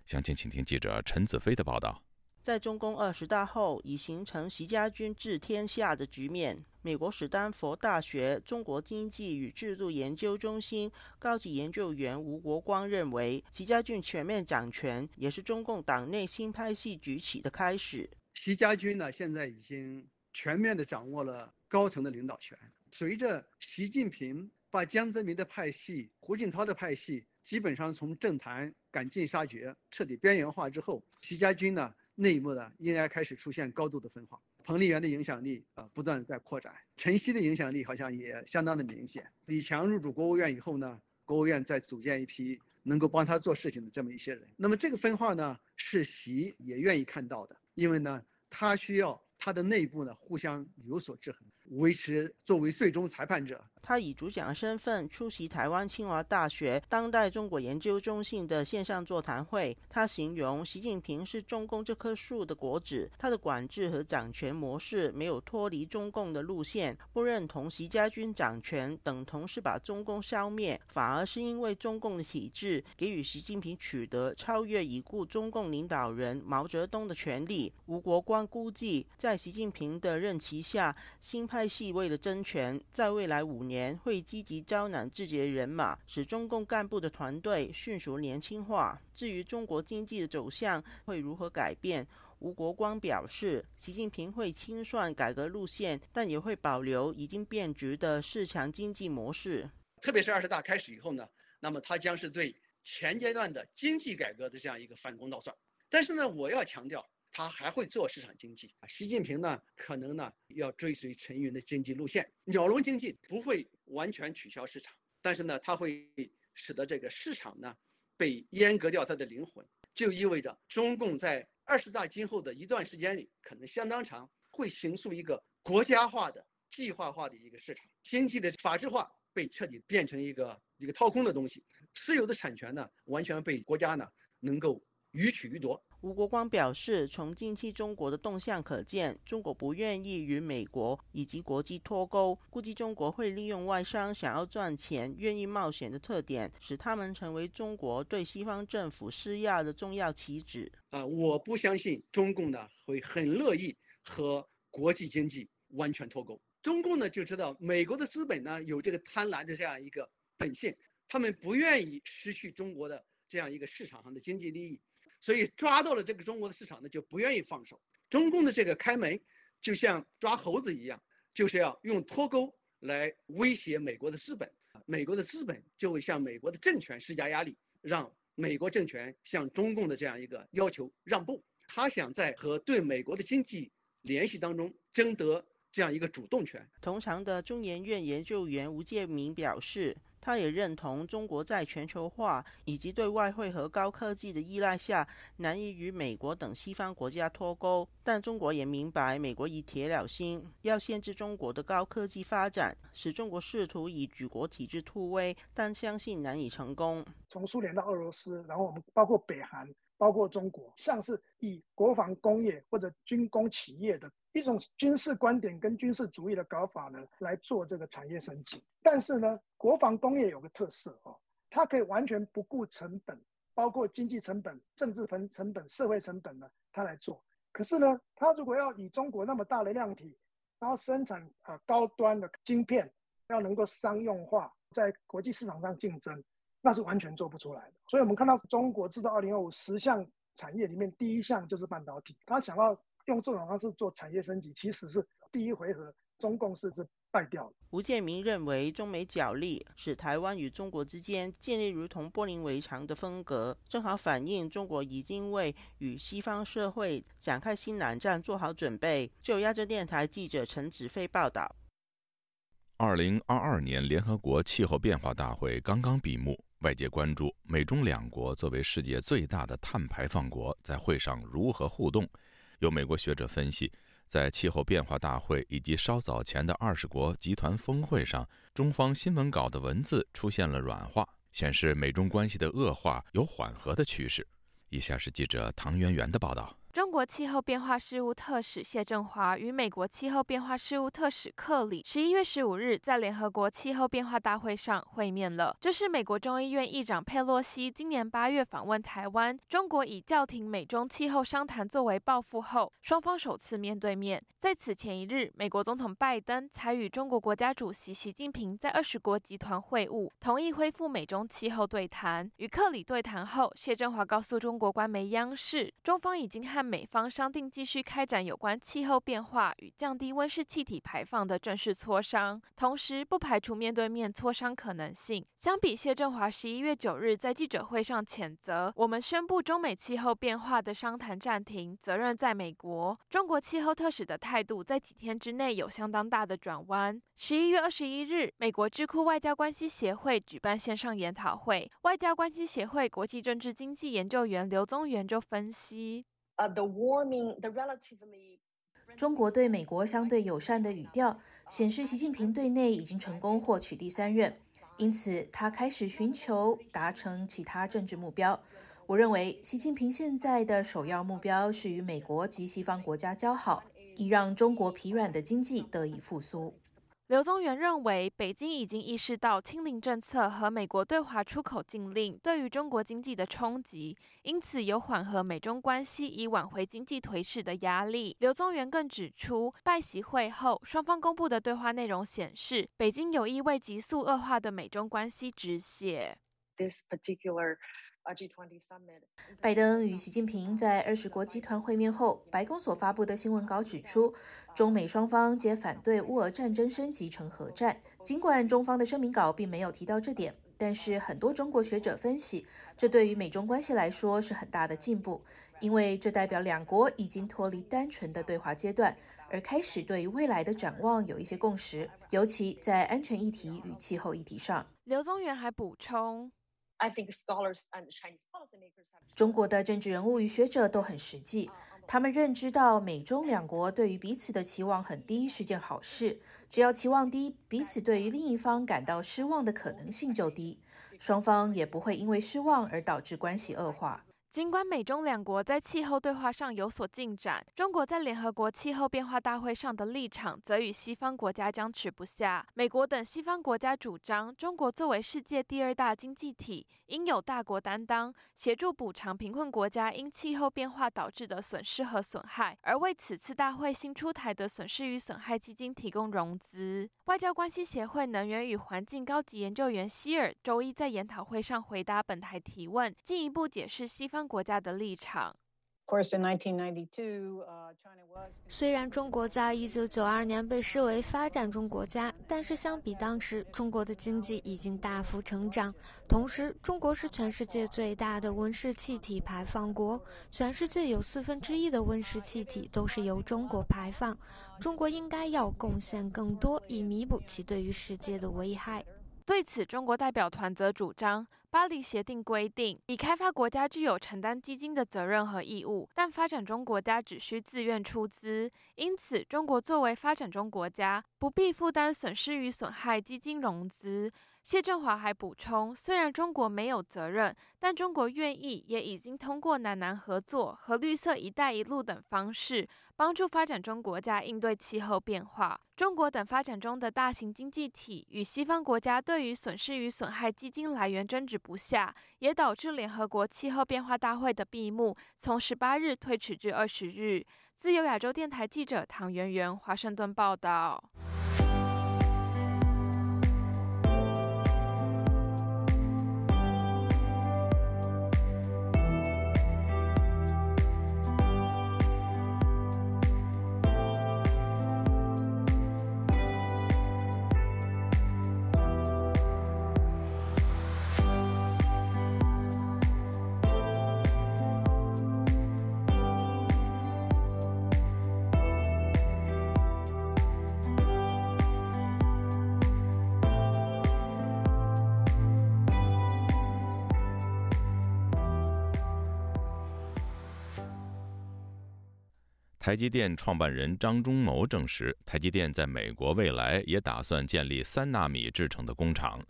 详情，请听记者陈子飞的报道。在中共二十大后，已形成习家军治天下的局面。美国史丹佛大学中国经济与制度研究中心高级研究员吴国光认为，习家军全面掌权也是中共党内新派系崛起的开始。习家军呢，现在已经。全面地掌握了高层的领导权。随着习近平把江泽民的派系、胡锦涛的派系基本上从政坛赶尽杀绝、彻底边缘化之后，习家军呢内部呢应该开始出现高度的分化。彭丽媛的影响力啊不断在扩展，陈希的影响力好像也相当的明显。李强入主国务院以后呢，国务院再组建一批能够帮他做事情的这么一些人。那么这个分化呢，是习也愿意看到的，因为呢他需要。它的内部呢，互相有所制衡。维持作为最终裁判者，他以主讲身份出席台湾清华大学当代中国研究中心的线上座谈会。他形容习近平是中共这棵树的果子，他的管制和掌权模式没有脱离中共的路线。不认同习家军掌权等同是把中共消灭，反而是因为中共的体制给予习近平取得超越已故中共领导人毛泽东的权利。吴国光估计，在习近平的任期下，新派。派系为了争权，在未来五年年会积极招揽自己的人马，使中共干部的团队迅速年轻化。至于中国经济的走向会如何改变，吴国光表示，习近平会清算改革路线，但也会保留已经变质的市场经济模式。特别是二十大开始以后呢，那么他将是对前阶段的经济改革的这样一个反攻倒算。但是呢，我要强调。他还会做市场经济啊！习近平呢，可能呢要追随陈云的经济路线，鸟笼经济不会完全取消市场，但是呢，它会使得这个市场呢被阉割掉它的灵魂，就意味着中共在二十大今后的一段时间里，可能相当长，会形塑一个国家化的、计划化的一个市场经济的法治化被彻底变成一个一个掏空的东西，私有的产权呢完全被国家呢能够予取予夺。吴国光表示，从近期中国的动向可见，中国不愿意与美国以及国际脱钩。估计中国会利用外商想要赚钱、愿意冒险的特点，使他们成为中国对西方政府施压的重要棋子。啊，我不相信中共呢会很乐意和国际经济完全脱钩。中共呢就知道美国的资本呢有这个贪婪的这样一个本性，他们不愿意失去中国的这样一个市场上的经济利益。所以抓到了这个中国的市场呢，就不愿意放手。中共的这个开门，就像抓猴子一样，就是要用脱钩来威胁美国的资本。美国的资本就会向美国的政权施加压力，让美国政权向中共的这样一个要求让步。他想在和对美国的经济联系当中争得这样一个主动权。同常的中研院研究员吴建明表示。他也认同中国在全球化以及对外汇和高科技的依赖下，难以与美国等西方国家脱钩。但中国也明白，美国已铁了心要限制中国的高科技发展，使中国试图以举国体制突围，但相信难以成功。从苏联到俄罗斯，然后我们包括北韩，包括中国，像是以国防工业或者军工企业的。一种军事观点跟军事主义的搞法呢，来做这个产业升级。但是呢，国防工业有个特色哦，它可以完全不顾成本，包括经济成本、政治成成本、社会成本呢，它来做。可是呢，它如果要以中国那么大的量体，然后生产啊高端的晶片，要能够商用化，在国际市场上竞争，那是完全做不出来的。所以我们看到中国制造二零二五十项产业里面，第一项就是半导体，它想要。用这种方式做产业升级，其实是第一回合中共是是败掉了。吴建明认为，中美角力使台湾与中国之间建立如同柏林围墙的分隔，正好反映中国已经为与西方社会展开新冷战做好准备。就亚洲电台记者陈子飞报道。二零二二年联合国气候变化大会刚刚闭幕，外界关注美中两国作为世界最大的碳排放国，在会上如何互动。有美国学者分析，在气候变化大会以及稍早前的二十国集团峰会上，中方新闻稿的文字出现了软化，显示美中关系的恶化有缓和的趋势。以下是记者唐媛媛的报道。中国气候变化事务特使谢振华与美国气候变化事务特使克里十一月十五日在联合国气候变化大会上会面了。这是美国众议院议长佩洛西今年八月访问台湾，中国以叫停美中气候商谈作为报复后，双方首次面对面。在此前一日，美国总统拜登才与中国国家主席习近平在二十国集团会晤，同意恢复美中气候对谈。与克里对谈后，谢振华告诉中国官媒央视，中方已经和美方商定继续开展有关气候变化与降低温室气体排放的正式磋商，同时不排除面对面磋商可能性。相比谢振华十一月九日在记者会上谴责我们宣布中美气候变化的商谈暂停，责任在美国。中国气候特使的态度在几天之内有相当大的转弯。十一月二十一日，美国智库外交关系协会举办线上研讨会，外交关系协会国际政治经济研究员刘宗元就分析。中国对美国相对友善的语调显示，习近平对内已经成功获取第三任，因此他开始寻求达成其他政治目标。我认为，习近平现在的首要目标是与美国及西方国家交好，以让中国疲软的经济得以复苏。刘宗元认为，北京已经意识到清零政策和美国对华出口禁令对于中国经济的冲击，因此有缓和美中关系以挽回经济颓势的压力。刘宗元更指出，拜习会后双方公布的对话内容显示，北京有意为急速恶化的美中关系止血。This particular 拜登与习近平在二十国集团会面后，白宫所发布的新闻稿指出，中美双方皆反对乌俄战争升级成核战。尽管中方的声明稿并没有提到这点，但是很多中国学者分析，这对于美中关系来说是很大的进步，因为这代表两国已经脱离单纯的对话阶段，而开始对于未来的展望有一些共识，尤其在安全议题与气候议题上。刘宗元还补充。中国的政治人物与学者都很实际，他们认知到美中两国对于彼此的期望很低是件好事。只要期望低，彼此对于另一方感到失望的可能性就低，双方也不会因为失望而导致关系恶化。尽管美中两国在气候对话上有所进展，中国在联合国气候变化大会上的立场则与西方国家僵持不下。美国等西方国家主张，中国作为世界第二大经济体，应有大国担当，协助补偿贫困国家因气候变化导致的损失和损害，而为此次大会新出台的损失与损害基金提供融资。外交关系协会能源与环境高级研究员希尔周一在研讨会上回答本台提问，进一步解释西方。国家的立场。虽然中国在一九九二年被视为发展中国家，但是相比当时，中国的经济已经大幅成长。同时，中国是全世界最大的温室气体排放国，全世界有四分之一的温室气体都是由中国排放。中国应该要贡献更多，以弥补其对于世界的危害。对此，中国代表团则主张，巴黎协定规定，已开发国家具有承担基金的责任和义务，但发展中国家只需自愿出资。因此，中国作为发展中国家，不必负担损失与损害基金融资。谢振华还补充，虽然中国没有责任，但中国愿意，也已经通过南南合作和绿色“一带一路”等方式，帮助发展中国家应对气候变化。中国等发展中的大型经济体与西方国家对于损失与损害基金来源争执不下，也导致联合国气候变化大会的闭幕从十八日推迟至二十日。自由亚洲电台记者唐媛媛华盛顿报道。台积电创办人张忠谋证实，台积电在美国未来也打算建立三纳米制程的工厂。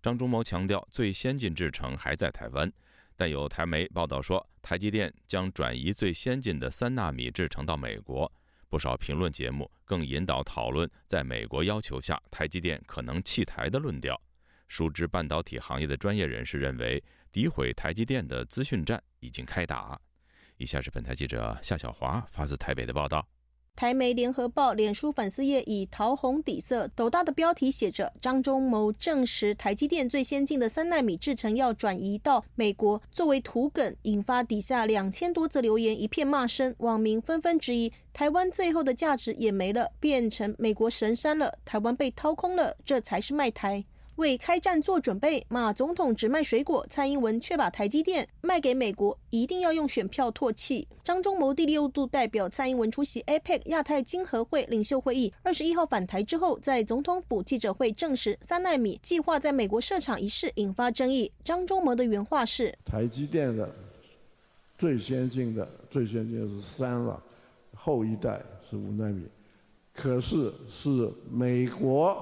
张忠谋强调，最先进制程还在台湾，但有台媒报道说，台积电将转移最先进的三纳米制程到美国。不少评论节目更引导讨论，在美国要求下，台积电可能弃台的论调。熟知半导体行业的专业人士认为，诋毁台积电的资讯战已经开打。以下是本台记者夏小华发自台北的报道。台媒联合报脸书粉丝页以桃红底色斗大的标题写着：“张忠谋证实台积电最先进的三纳米制程要转移到美国。”作为图梗，引发底下两千多则留言一片骂声，网民纷纷质疑：台湾最后的价值也没了，变成美国神山了，台湾被掏空了，这才是卖台。为开战做准备，马总统只卖水果，蔡英文却把台积电卖给美国，一定要用选票唾弃。张忠谋第六度代表蔡英文出席 APEC 亚太经合会领袖会议，二十一号返台之后，在总统府记者会证实三纳米计划在美国设厂一事引发争议。张忠谋的原话是：台积电的最先进的最先进的是三了，后一代是五纳米，可是是美国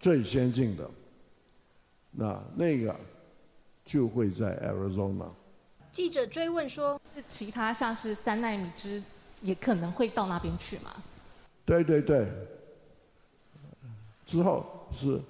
最先进的。那那个就会在 Arizona。记者追问说：“其他像是三纳米之也可能会到那边去吗？”对对对，之后是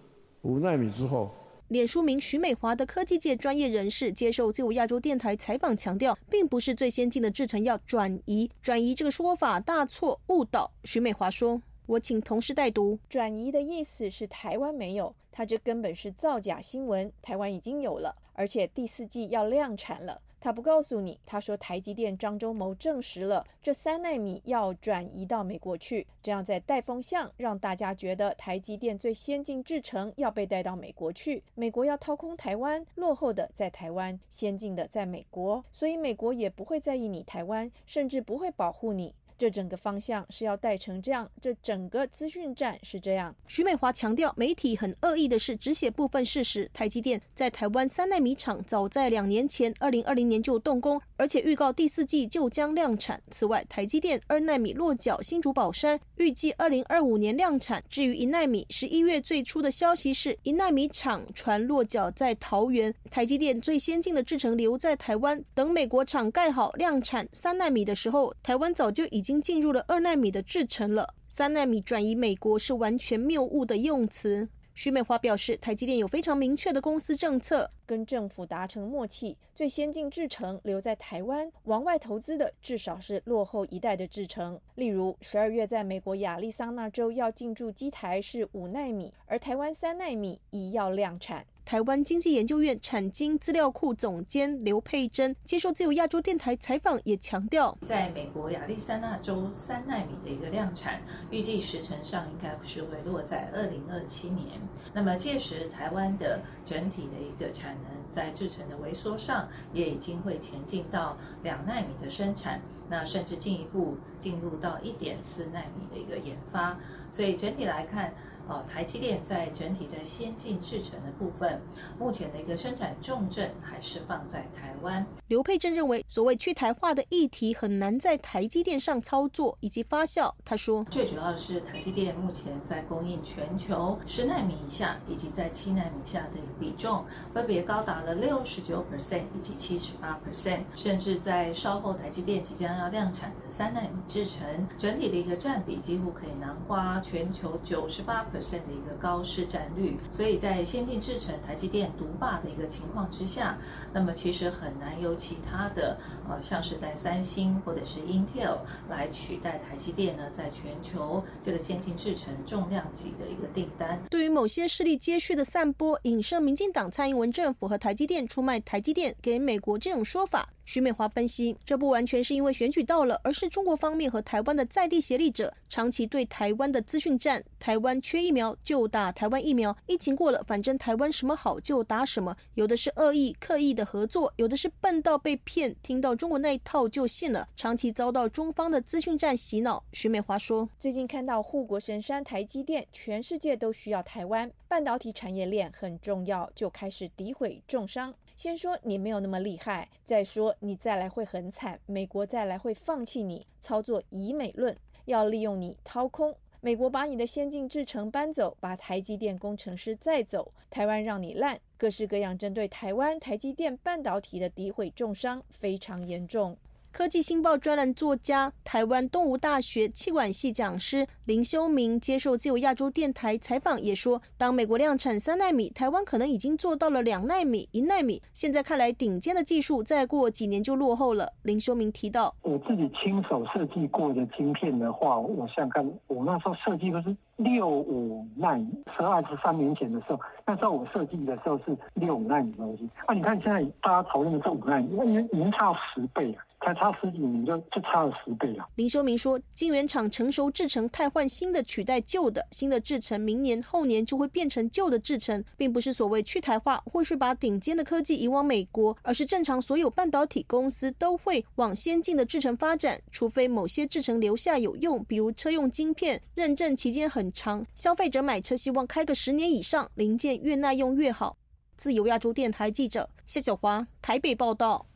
五纳米之后。脸书名徐美华的科技界专业人士接受自由亚洲电台采访，强调，并不是最先进的制程要转移，转移这个说法大错误导。徐美华说：“我请同事代读，转移的意思是台湾没有，他这根本是造假新闻，台湾已经有了，而且第四季要量产了。”他不告诉你，他说台积电张忠谋证实了这三纳米要转移到美国去，这样在带风向，让大家觉得台积电最先进制程要被带到美国去，美国要掏空台湾，落后的在台湾，先进的在美国，所以美国也不会在意你台湾，甚至不会保护你。这整个方向是要带成这样，这整个资讯站是这样。徐美华强调，媒体很恶意的是只写部分事实。台积电在台湾三纳米厂早在两年前，二零二零年就动工，而且预告第四季就将量产。此外，台积电二纳米落脚新竹宝山，预计二零二五年量产。至于一纳米，十一月最初的消息是一纳米厂传落脚在桃园。台积电最先进的制程留在台湾，等美国厂盖好量产三纳米的时候，台湾早就已经已经进入了二纳米的制程了，三纳米转移美国是完全谬误的用词。徐美华表示，台积电有非常明确的公司政策，跟政府达成默契，最先进制程留在台湾，往外投资的至少是落后一代的制程。例如，十二月在美国亚利桑那州要进驻机台是五纳米，而台湾三纳米已要量产。台湾经济研究院产经资料库总监刘佩珍接受自由亚洲电台采访，也强调，在美国亚利桑那州三纳米的一个量产，预计时程上应该是会落在二零二七年。那么届时，台湾的整体的一个产能在制程的萎缩上，也已经会前进到两纳米的生产，那甚至进一步进入到一点四纳米的一个研发。所以整体来看。哦，台积电在整体在先进制程的部分，目前的一个生产重镇还是放在台湾。刘佩珍认为，所谓去台化的议题很难在台积电上操作以及发酵。他说，最主要是台积电目前在供应全球十纳米以下以及在七纳米下的比重，分别高达了六十九 percent 以及七十八 percent，甚至在稍后台积电即将要量产的三纳米制程，整体的一个占比几乎可以囊括全球九十八。的一个高市占率，所以在先进制程台积电独霸的一个情况之下，那么其实很难有其他的呃，像是在三星或者是 Intel 来取代台积电呢，在全球这个先进制程重量级的一个订单。对于某些势力接续的散播，影射民进党蔡英文政府和台积电出卖台积电给美国这种说法。徐美华分析，这不完全是因为选举到了，而是中国方面和台湾的在地协力者长期对台湾的资讯战。台湾缺疫苗就打台湾疫苗，疫情过了，反正台湾什么好就打什么。有的是恶意刻意的合作，有的是笨到被骗，听到中国那一套就信了，长期遭到中方的资讯战洗脑。徐美华说，最近看到护国神山台积电，全世界都需要台湾半导体产业链很重要，就开始诋毁重伤。先说你没有那么厉害，再说你再来会很惨，美国再来会放弃你，操作以美论，要利用你掏空美国，把你的先进制程搬走，把台积电工程师再走，台湾让你烂，各式各样针对台湾台积电半导体的诋毁重伤非常严重。科技新报专栏作家、台湾东吴大学气管系讲师林修明接受自由亚洲电台采访，也说，当美国量产三纳米，台湾可能已经做到了两纳米、一纳米。现在看来，顶尖的技术再过几年就落后了。林修明提到，我自己亲手设计过的晶片的话，我想看，我那时候设计的是六五纳米，十二十三年前的时候，那时候我设计的时候是六五纳米东西。啊，你看现在大家讨论的这五纳米，已经已经差十倍了。才差十几年就就差了十倍了。林修明说，晶圆厂成熟制成，汰换新的取代旧的，新的制成明年后年就会变成旧的制成，并不是所谓去台化或是把顶尖的科技移往美国，而是正常所有半导体公司都会往先进的制程发展，除非某些制程留下有用，比如车用晶片，认证期间很很长，消费者买车希望开个十年以上，零件越耐用越好。自由亚洲电台记者谢小华台北报道。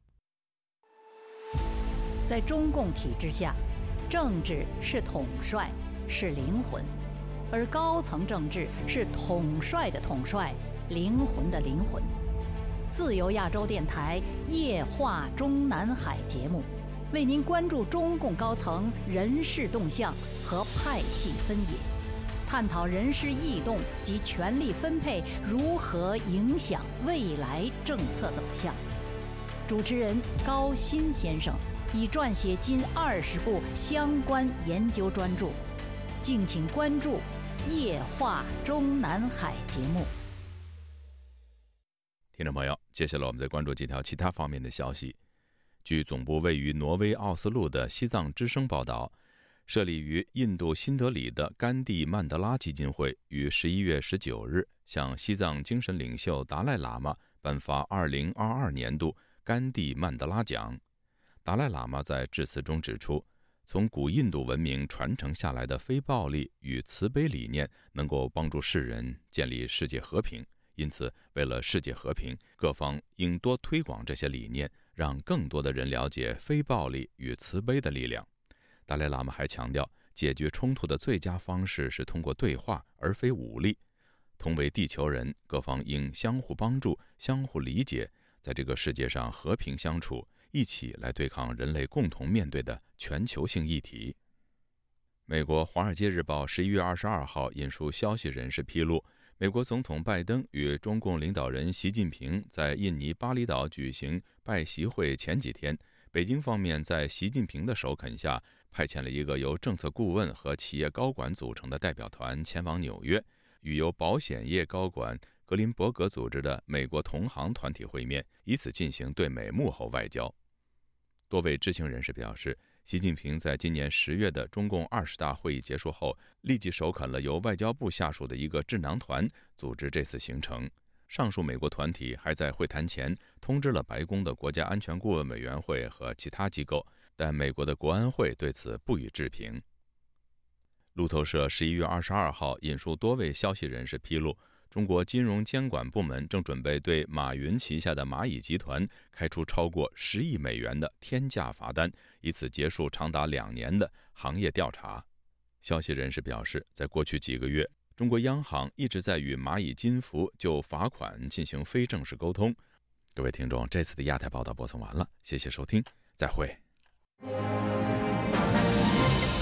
在中共体制下，政治是统帅，是灵魂；而高层政治是统帅的统帅，灵魂的灵魂。自由亚洲电台夜话中南海节目，为您关注中共高层人事动向和派系分野。探讨人事异动及权力分配如何影响未来政策走向。主持人高鑫先生已撰写近二十部相关研究专著，敬请关注《夜话中南海》节目。听众朋友，接下来我们再关注几条其他方面的消息。据总部位于挪威奥斯陆的西藏之声报道，设立于印度新德里的甘地曼德拉基金会于十一月十九日向西藏精神领袖达赖喇嘛颁发二零二二年度甘地曼德拉奖。达赖喇嘛在致辞中指出，从古印度文明传承下来的非暴力与慈悲理念，能够帮助世人建立世界和平。因此，为了世界和平，各方应多推广这些理念。让更多的人了解非暴力与慈悲的力量。达赖喇嘛还强调，解决冲突的最佳方式是通过对话，而非武力。同为地球人，各方应相互帮助、相互理解，在这个世界上和平相处，一起来对抗人类共同面对的全球性议题。美国《华尔街日报》十一月二十二号引述消息人士披露。美国总统拜登与中共领导人习近平在印尼巴厘岛举行拜习会前几天，北京方面在习近平的首肯下，派遣了一个由政策顾问和企业高管组成的代表团前往纽约，与由保险业高管格林伯格组织的美国同行团体会面，以此进行对美幕后外交。多位知情人士表示。习近平在今年十月的中共二十大会议结束后，立即首肯了由外交部下属的一个智囊团组织这次行程。上述美国团体还在会谈前通知了白宫的国家安全顾问委员会和其他机构，但美国的国安会对此不予置评。路透社十一月二十二号引述多位消息人士披露。中国金融监管部门正准备对马云旗下的蚂蚁集团开出超过十亿美元的天价罚单，以此结束长达两年的行业调查。消息人士表示，在过去几个月，中国央行一直在与蚂蚁金服就罚款进行非正式沟通。各位听众，这次的亚太报道播送完了，谢谢收听，再会。あっ!